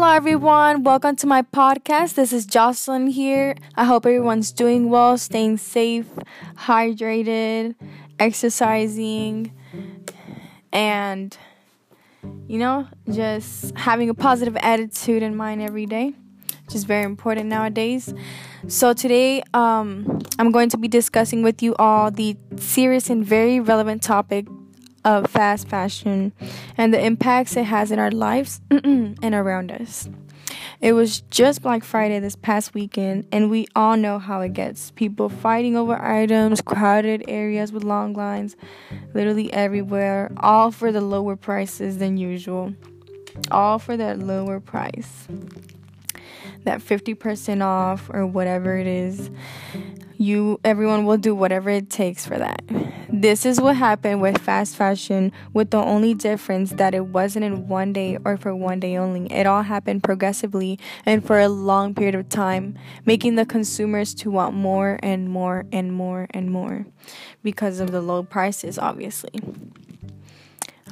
Hello, everyone. Welcome to my podcast. This is Jocelyn here. I hope everyone's doing well, staying safe, hydrated, exercising, and, you know, just having a positive attitude in mind every day, which is very important nowadays. So, today, um, I'm going to be discussing with you all the serious and very relevant topic of fast fashion and the impacts it has in our lives and around us. It was just Black Friday this past weekend, and we all know how it gets. People fighting over items, crowded areas with long lines, literally everywhere, all for the lower prices than usual. All for that lower price. That 50% off or whatever it is. You everyone will do whatever it takes for that. This is what happened with fast fashion, with the only difference that it wasn't in one day or for one day only. It all happened progressively and for a long period of time, making the consumers to want more and more and more and more because of the low prices, obviously.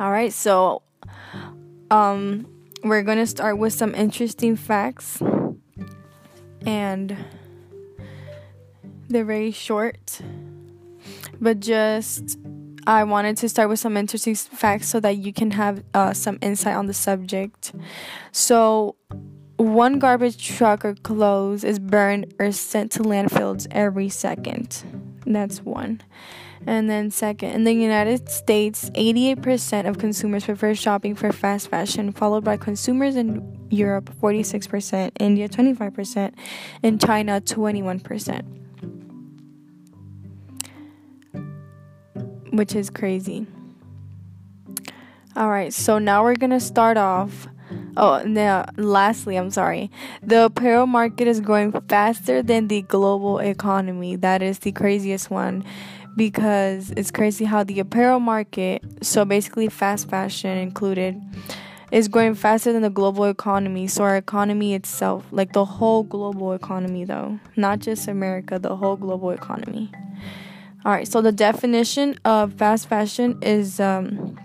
All right, so um, we're going to start with some interesting facts. And they're very short but just I wanted to start with some interesting facts so that you can have uh, some insight on the subject. So, one garbage truck or clothes is burned or sent to landfills every second. That's one. And then, second, in the United States, 88% of consumers prefer shopping for fast fashion, followed by consumers in Europe, 46%, India, 25%, and China, 21%. which is crazy. All right, so now we're gonna start off. Oh, no, uh, lastly, I'm sorry. The apparel market is growing faster than the global economy. That is the craziest one because it's crazy how the apparel market, so basically fast fashion included, is growing faster than the global economy. So our economy itself, like the whole global economy though, not just America, the whole global economy. All right, so the definition of fast fashion is um,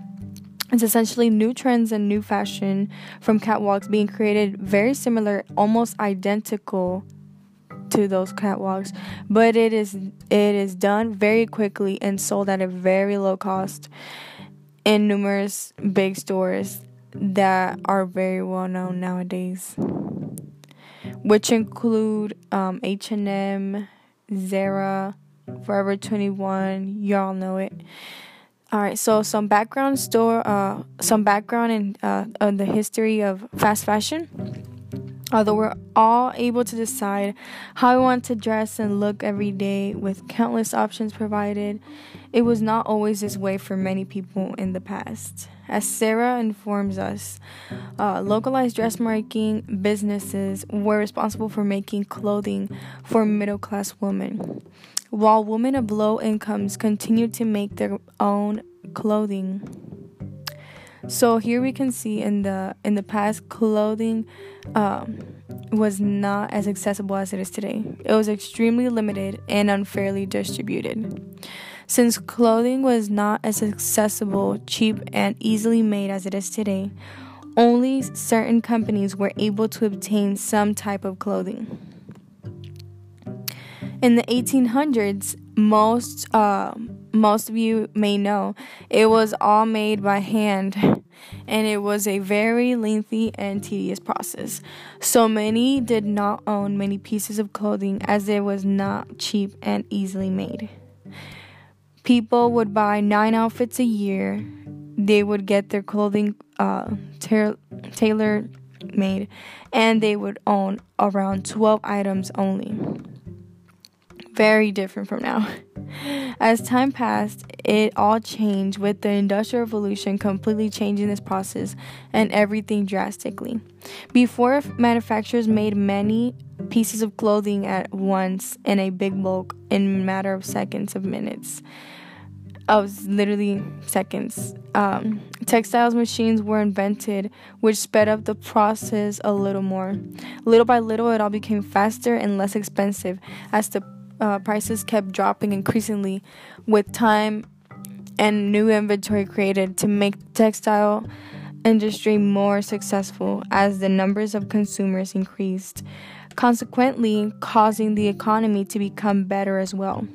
it's essentially new trends and new fashion from catwalks being created very similar, almost identical to those catwalks, but it is it is done very quickly and sold at a very low cost in numerous big stores that are very well known nowadays, which include um, H&M, Zara, Forever 21, y'all know it. All right, so some background store, uh, some background in uh, on the history of fast fashion. Although we're all able to decide how we want to dress and look every day with countless options provided, it was not always this way for many people in the past. As Sarah informs us, uh, localized dressmaking businesses were responsible for making clothing for middle class women while women of low incomes continued to make their own clothing. So here we can see in the in the past clothing um, was not as accessible as it is today. It was extremely limited and unfairly distributed. Since clothing was not as accessible, cheap, and easily made as it is today, only certain companies were able to obtain some type of clothing. In the 1800s, most uh, most of you may know it was all made by hand and it was a very lengthy and tedious process. So many did not own many pieces of clothing as it was not cheap and easily made. People would buy nine outfits a year. They would get their clothing uh, ta- tailor made and they would own around 12 items only very different from now. As time passed, it all changed with the Industrial Revolution completely changing this process and everything drastically. Before, manufacturers made many pieces of clothing at once in a big bulk in matter of seconds of minutes. Of literally seconds. Um, textiles machines were invented, which sped up the process a little more. Little by little, it all became faster and less expensive as the uh, prices kept dropping increasingly with time and new inventory created to make the textile industry more successful as the numbers of consumers increased, consequently, causing the economy to become better as well.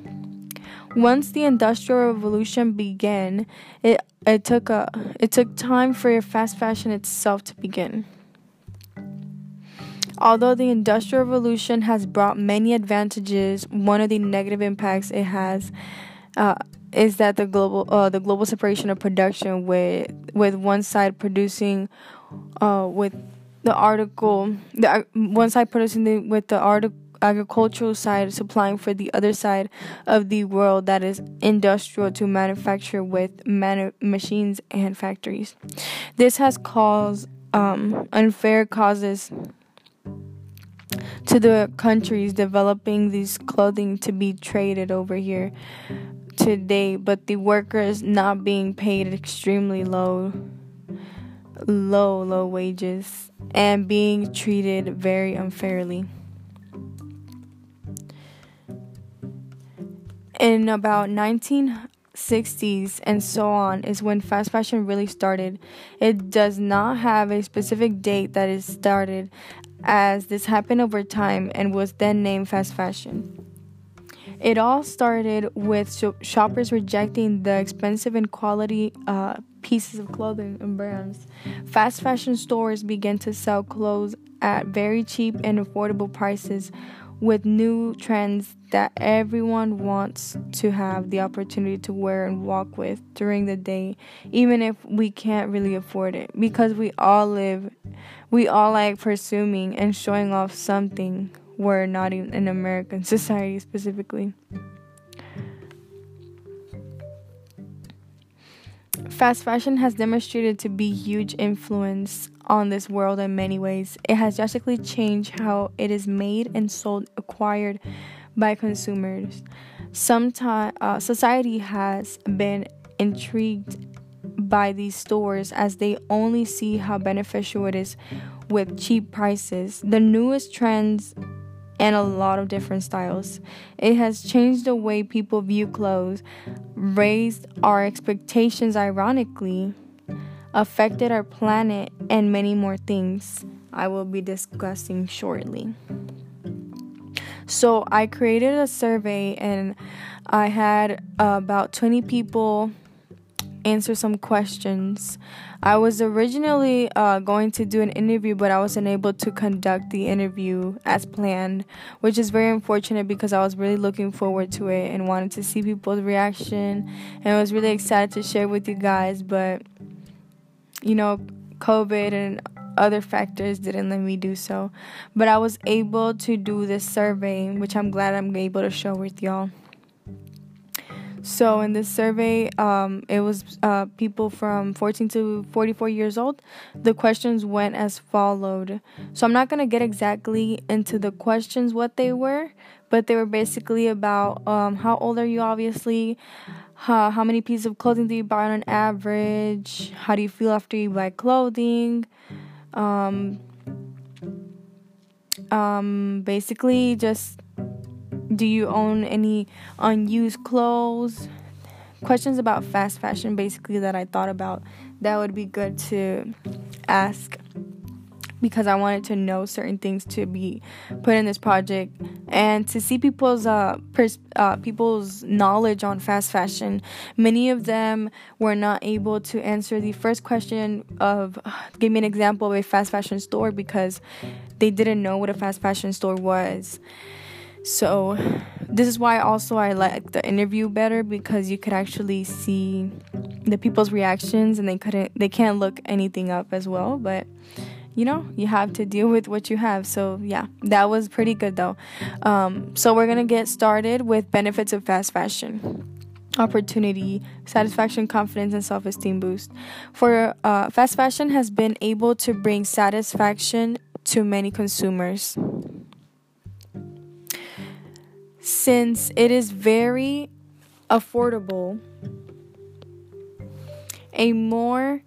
Once the Industrial Revolution began, it, it, took, a, it took time for fast fashion itself to begin. Although the Industrial Revolution has brought many advantages, one of the negative impacts it has uh, is that the global uh, the global separation of production with with one side producing uh, with the article the one side producing the, with the article agricultural side supplying for the other side of the world that is industrial to manufacture with machines and factories. This has caused um, unfair causes to the countries developing these clothing to be traded over here today, but the workers not being paid extremely low, low, low wages and being treated very unfairly. In about 1960s and so on is when fast fashion really started. It does not have a specific date that it started, as this happened over time and was then named fast fashion. It all started with shoppers rejecting the expensive and quality uh, pieces of clothing and brands. Fast fashion stores began to sell clothes at very cheap and affordable prices with new trends that everyone wants to have the opportunity to wear and walk with during the day, even if we can't really afford it. Because we all live, we all like pursuing and showing off something We're not even in American society specifically. Fast fashion has demonstrated to be huge influence on this world in many ways. It has drastically changed how it is made and sold, acquired by consumers. Sometimes uh, society has been intrigued by these stores as they only see how beneficial it is with cheap prices. The newest trends and a lot of different styles. It has changed the way people view clothes, raised our expectations ironically, affected our planet, and many more things I will be discussing shortly. So, I created a survey and I had about 20 people answer some questions. I was originally uh, going to do an interview, but I wasn't able to conduct the interview as planned, which is very unfortunate because I was really looking forward to it and wanted to see people's reaction. And I was really excited to share with you guys, but you know, COVID and other factors didn't let me do so. But I was able to do this survey, which I'm glad I'm able to show with y'all. So in this survey, um, it was uh, people from 14 to 44 years old. The questions went as followed. So I'm not gonna get exactly into the questions what they were, but they were basically about um, how old are you, obviously. How, how many pieces of clothing do you buy on average? How do you feel after you buy clothing? Um, um, basically, just do you own any unused clothes? Questions about fast fashion, basically, that I thought about that would be good to ask because I wanted to know certain things to be put in this project and to see people's uh, pers- uh, people's knowledge on fast fashion. Many of them were not able to answer the first question of give me an example of a fast fashion store because they didn't know what a fast fashion store was. So this is why also I like the interview better because you could actually see the people's reactions and they couldn't they can't look anything up as well, but you know you have to deal with what you have. So yeah that was pretty good though. Um, so we're gonna get started with benefits of fast fashion opportunity satisfaction confidence and self-esteem boost. For uh, fast fashion has been able to bring satisfaction to many consumers since it is very affordable, a more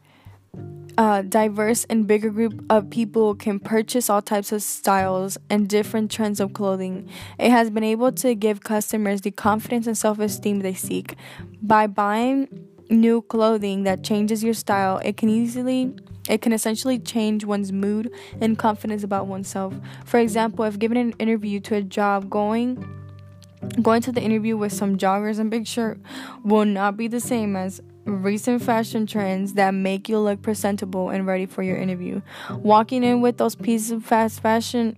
uh, diverse and bigger group of people can purchase all types of styles and different trends of clothing. It has been able to give customers the confidence and self esteem they seek. By buying new clothing that changes your style, it can easily it can essentially change one's mood and confidence about oneself. For example, if given an interview to a job, going going to the interview with some joggers and big shirt will not be the same as recent fashion trends that make you look presentable and ready for your interview. Walking in with those pieces of fast fashion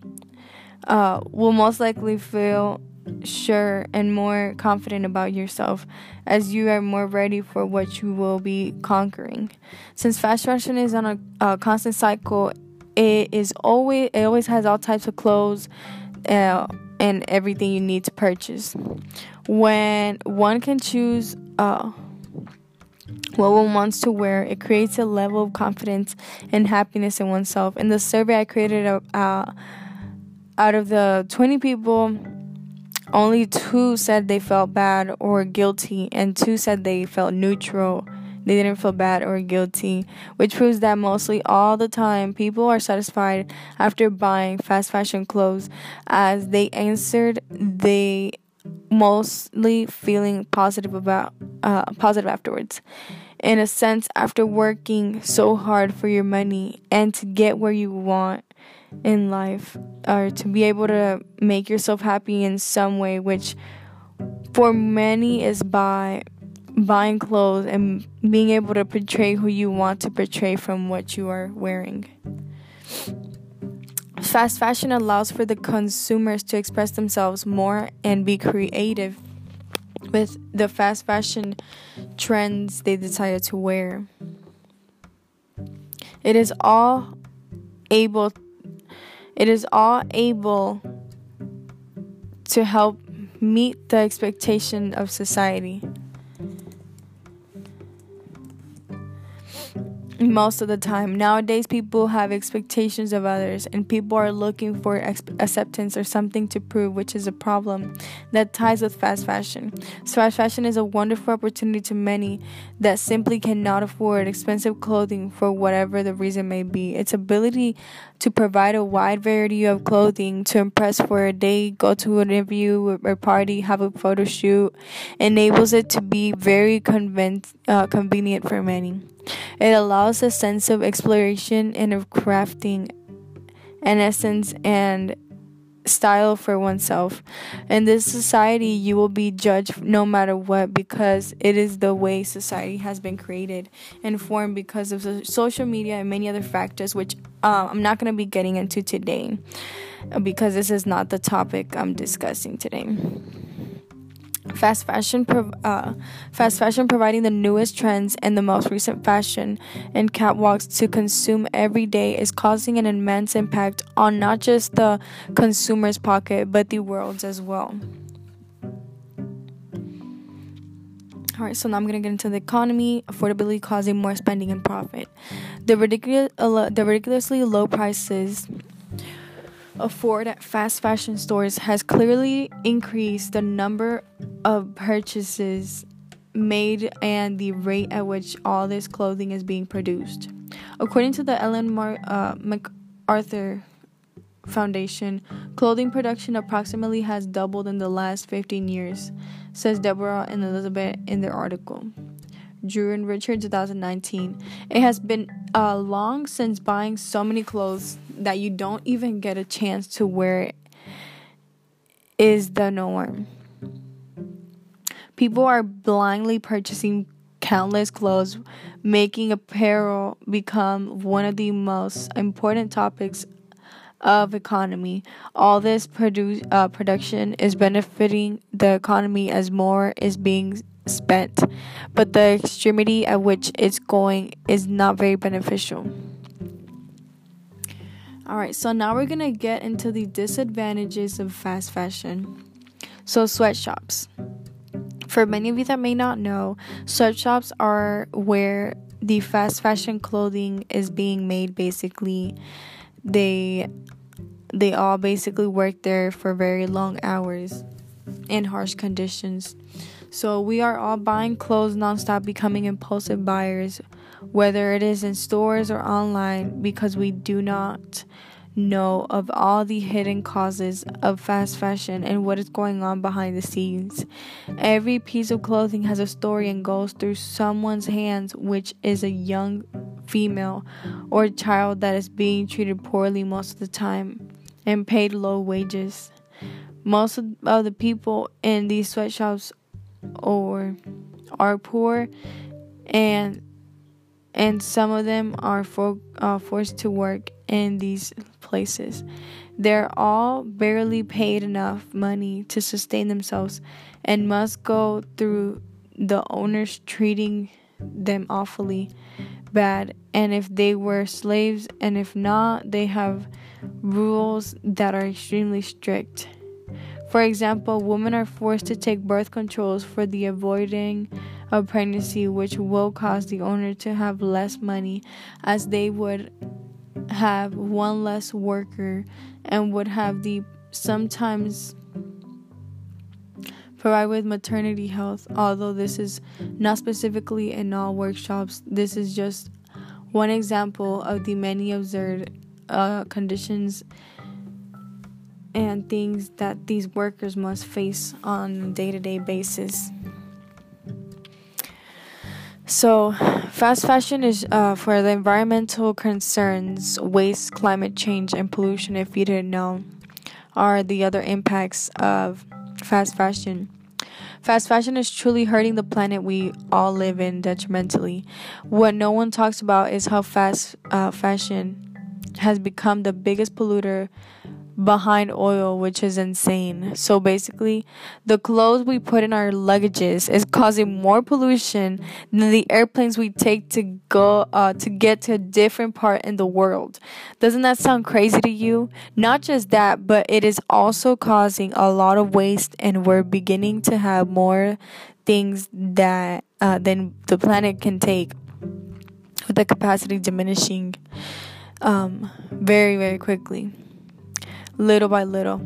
uh, will most likely feel sure and more confident about yourself as you are more ready for what you will be conquering. Since fast fashion is on a, a constant cycle, it is always it always has all types of clothes uh, and everything you need to purchase. When one can choose uh, what one wants to wear, it creates a level of confidence and happiness in oneself. In the survey I created, uh, out of the 20 people only two said they felt bad or guilty, and two said they felt neutral. They didn't feel bad or guilty, which proves that mostly all the time people are satisfied after buying fast fashion clothes, as they answered they mostly feeling positive about uh, positive afterwards. In a sense, after working so hard for your money and to get where you want, in life or to be able to make yourself happy in some way which for many is by buying clothes and being able to portray who you want to portray from what you are wearing. Fast fashion allows for the consumers to express themselves more and be creative with the fast fashion trends they desire to wear. It is all able it is all able to help meet the expectation of society. Most of the time. Nowadays, people have expectations of others, and people are looking for ex- acceptance or something to prove, which is a problem that ties with fast fashion. So, fast fashion is a wonderful opportunity to many that simply cannot afford expensive clothing for whatever the reason may be. Its ability to provide a wide variety of clothing to impress for a day, go to an interview or party, have a photo shoot, enables it to be very conven- uh, convenient for many. It allows a sense of exploration and of crafting an essence and style for oneself. In this society, you will be judged no matter what because it is the way society has been created and formed because of social media and many other factors, which uh, I'm not going to be getting into today because this is not the topic I'm discussing today. Fast fashion, prov- uh, fast fashion providing the newest trends and the most recent fashion and catwalks to consume every day is causing an immense impact on not just the consumer's pocket but the world's as well. All right, so now I'm gonna get into the economy, affordability causing more spending and profit. The ridiculous, uh, the ridiculously low prices afford at fast fashion stores has clearly increased the number of purchases made and the rate at which all this clothing is being produced. According to the Ellen Mar- uh, MacArthur Foundation, clothing production approximately has doubled in the last 15 years, says Deborah and Elizabeth in their article. Drew and Richard 2019. It has been uh, long since buying so many clothes that you don't even get a chance to wear it is the norm. People are blindly purchasing countless clothes, making apparel become one of the most important topics of economy. All this produ- uh, production is benefiting the economy as more is being spent, but the extremity at which it's going is not very beneficial. Alright, so now we're gonna get into the disadvantages of fast fashion. So, sweatshops. For many of you that may not know, sweatshops are where the fast fashion clothing is being made basically. They they all basically work there for very long hours in harsh conditions. So we are all buying clothes nonstop, becoming impulsive buyers, whether it is in stores or online, because we do not know of all the hidden causes of fast fashion and what is going on behind the scenes. Every piece of clothing has a story and goes through someone's hands, which is a young female or child that is being treated poorly most of the time and paid low wages. Most of the people in these sweatshops or are poor and and some of them are for, uh, forced to work in these places. They're all barely paid enough money to sustain themselves and must go through the owners treating them awfully bad. And if they were slaves, and if not, they have rules that are extremely strict. For example, women are forced to take birth controls for the avoiding of pregnancy, which will cause the owner to have less money as they would have one less worker and would have the sometimes provide with maternity health. Although this is not specifically in all workshops, this is just one example of the many absurd uh, conditions and things that these workers must face on a day to day basis. So, fast fashion is uh, for the environmental concerns, waste, climate change, and pollution. If you didn't know, are the other impacts of fast fashion. Fast fashion is truly hurting the planet we all live in detrimentally. What no one talks about is how fast uh, fashion has become the biggest polluter behind oil, which is insane. So basically, the clothes we put in our luggages is causing more pollution than the airplanes we take to go uh, to get to a different part in the world. Doesn't that sound crazy to you? Not just that, but it is also causing a lot of waste, and we're beginning to have more things that uh, than the planet can take, with the capacity diminishing um, very very quickly little by little.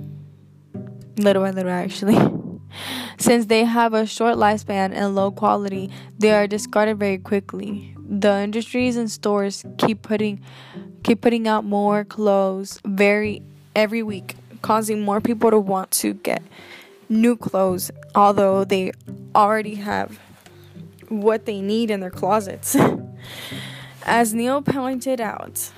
Little by little, actually. Since they have a short lifespan and low quality, they are discarded very quickly. The industries and stores keep putting keep putting out more clothes very every week, causing more people to want to get new clothes although they already have what they need in their closets. As Neil pointed out,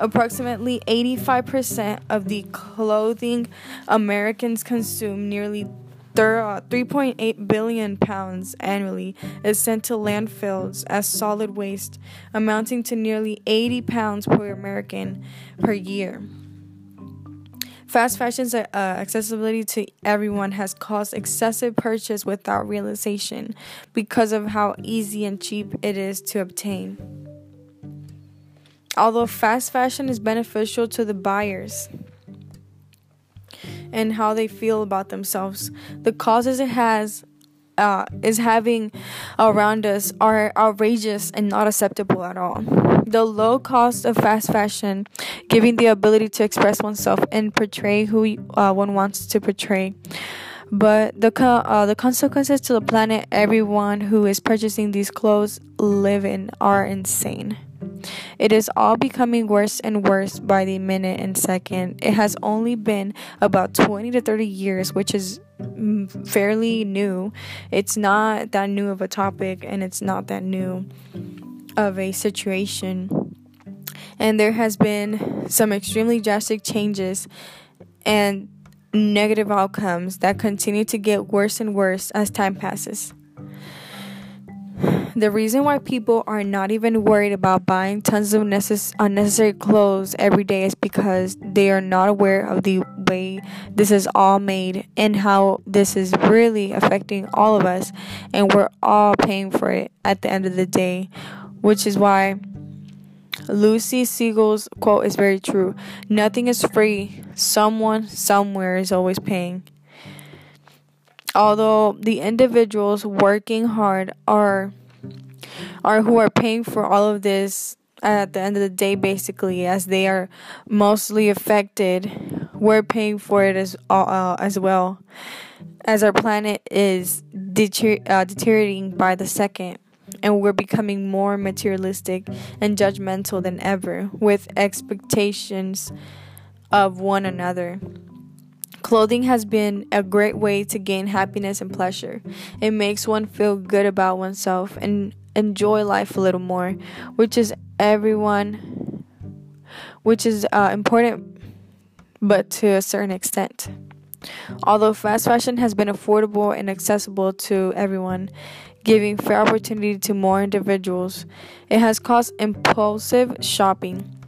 Approximately 85% of the clothing Americans consume, nearly 3.8 billion pounds annually, is sent to landfills as solid waste, amounting to nearly 80 pounds per American per year. Fast fashion's uh, accessibility to everyone has caused excessive purchase without realization because of how easy and cheap it is to obtain. Although fast fashion is beneficial to the buyers and how they feel about themselves, the causes it has uh, is having around us are outrageous and not acceptable at all. The low cost of fast fashion, giving the ability to express oneself and portray who uh, one wants to portray. But the uh, the consequences to the planet, everyone who is purchasing these clothes live in, are insane. It is all becoming worse and worse by the minute and second. It has only been about 20 to 30 years, which is mm, fairly new. It's not that new of a topic and it's not that new of a situation. And there has been some extremely drastic changes and negative outcomes that continue to get worse and worse as time passes. The reason why people are not even worried about buying tons of necess- unnecessary clothes every day is because they are not aware of the way this is all made and how this is really affecting all of us, and we're all paying for it at the end of the day, which is why. Lucy Siegle's quote is very true. Nothing is free. Someone somewhere is always paying. Although the individuals working hard are are who are paying for all of this at the end of the day basically as they are mostly affected we're paying for it as uh, as well as our planet is deter- uh, deteriorating by the second and we're becoming more materialistic and judgmental than ever with expectations of one another. Clothing has been a great way to gain happiness and pleasure. It makes one feel good about oneself and enjoy life a little more, which is everyone, which is uh, important, but to a certain extent. Although fast fashion has been affordable and accessible to everyone, giving fair opportunity to more individuals, it has caused impulsive shopping,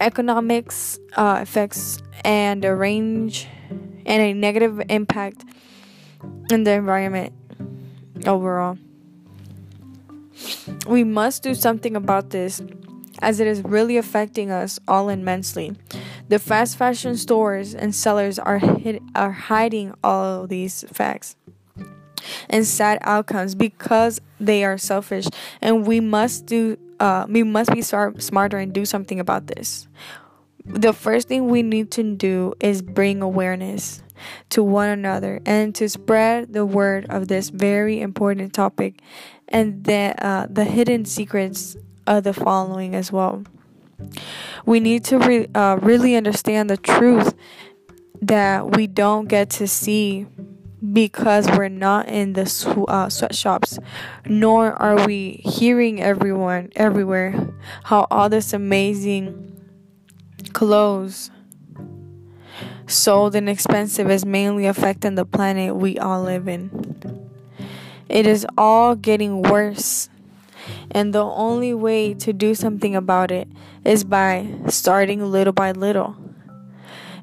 economics uh, effects, and a range and a negative impact in the environment overall. We must do something about this as it is really affecting us all immensely. The fast fashion stores and sellers are hid- are hiding all these facts and sad outcomes because they are selfish and we must do uh, we must be smart, smarter and do something about this the first thing we need to do is bring awareness to one another and to spread the word of this very important topic and the uh, the hidden secrets of the following as well. We need to re- uh, really understand the truth that we don't get to see because we're not in the sw- uh, sweatshops, nor are we hearing everyone everywhere how all this amazing clothes sold and expensive is mainly affecting the planet we all live in. It is all getting worse, and the only way to do something about it is by starting little by little.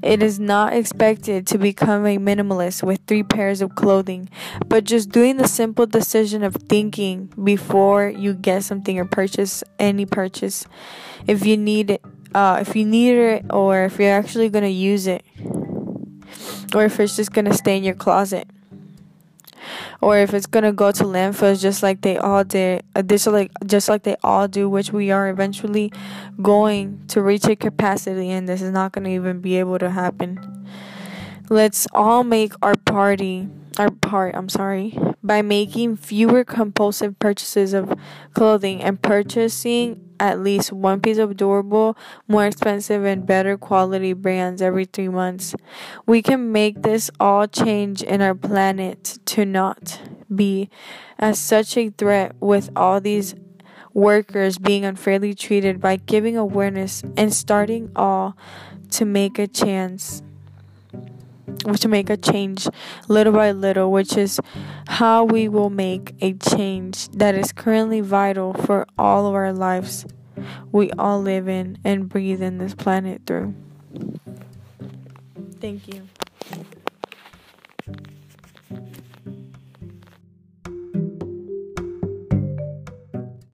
It is not expected to become a minimalist with three pairs of clothing, but just doing the simple decision of thinking before you get something or purchase any purchase. If you need it, uh, if you need it, or if you're actually gonna use it, or if it's just gonna stay in your closet or if it's gonna go to landfills just like they all did uh, this like just like they all do which we are eventually going to reach a capacity and this is not gonna even be able to happen. Let's all make our party our part I'm sorry by making fewer compulsive purchases of clothing and purchasing at least one piece of durable, more expensive, and better quality brands every three months. We can make this all change in our planet to not be as such a threat with all these workers being unfairly treated by giving awareness and starting all to make a chance to make a change little by little, which is how we will make a change that is currently vital for all of our lives we all live in and breathe in this planet through. Thank you.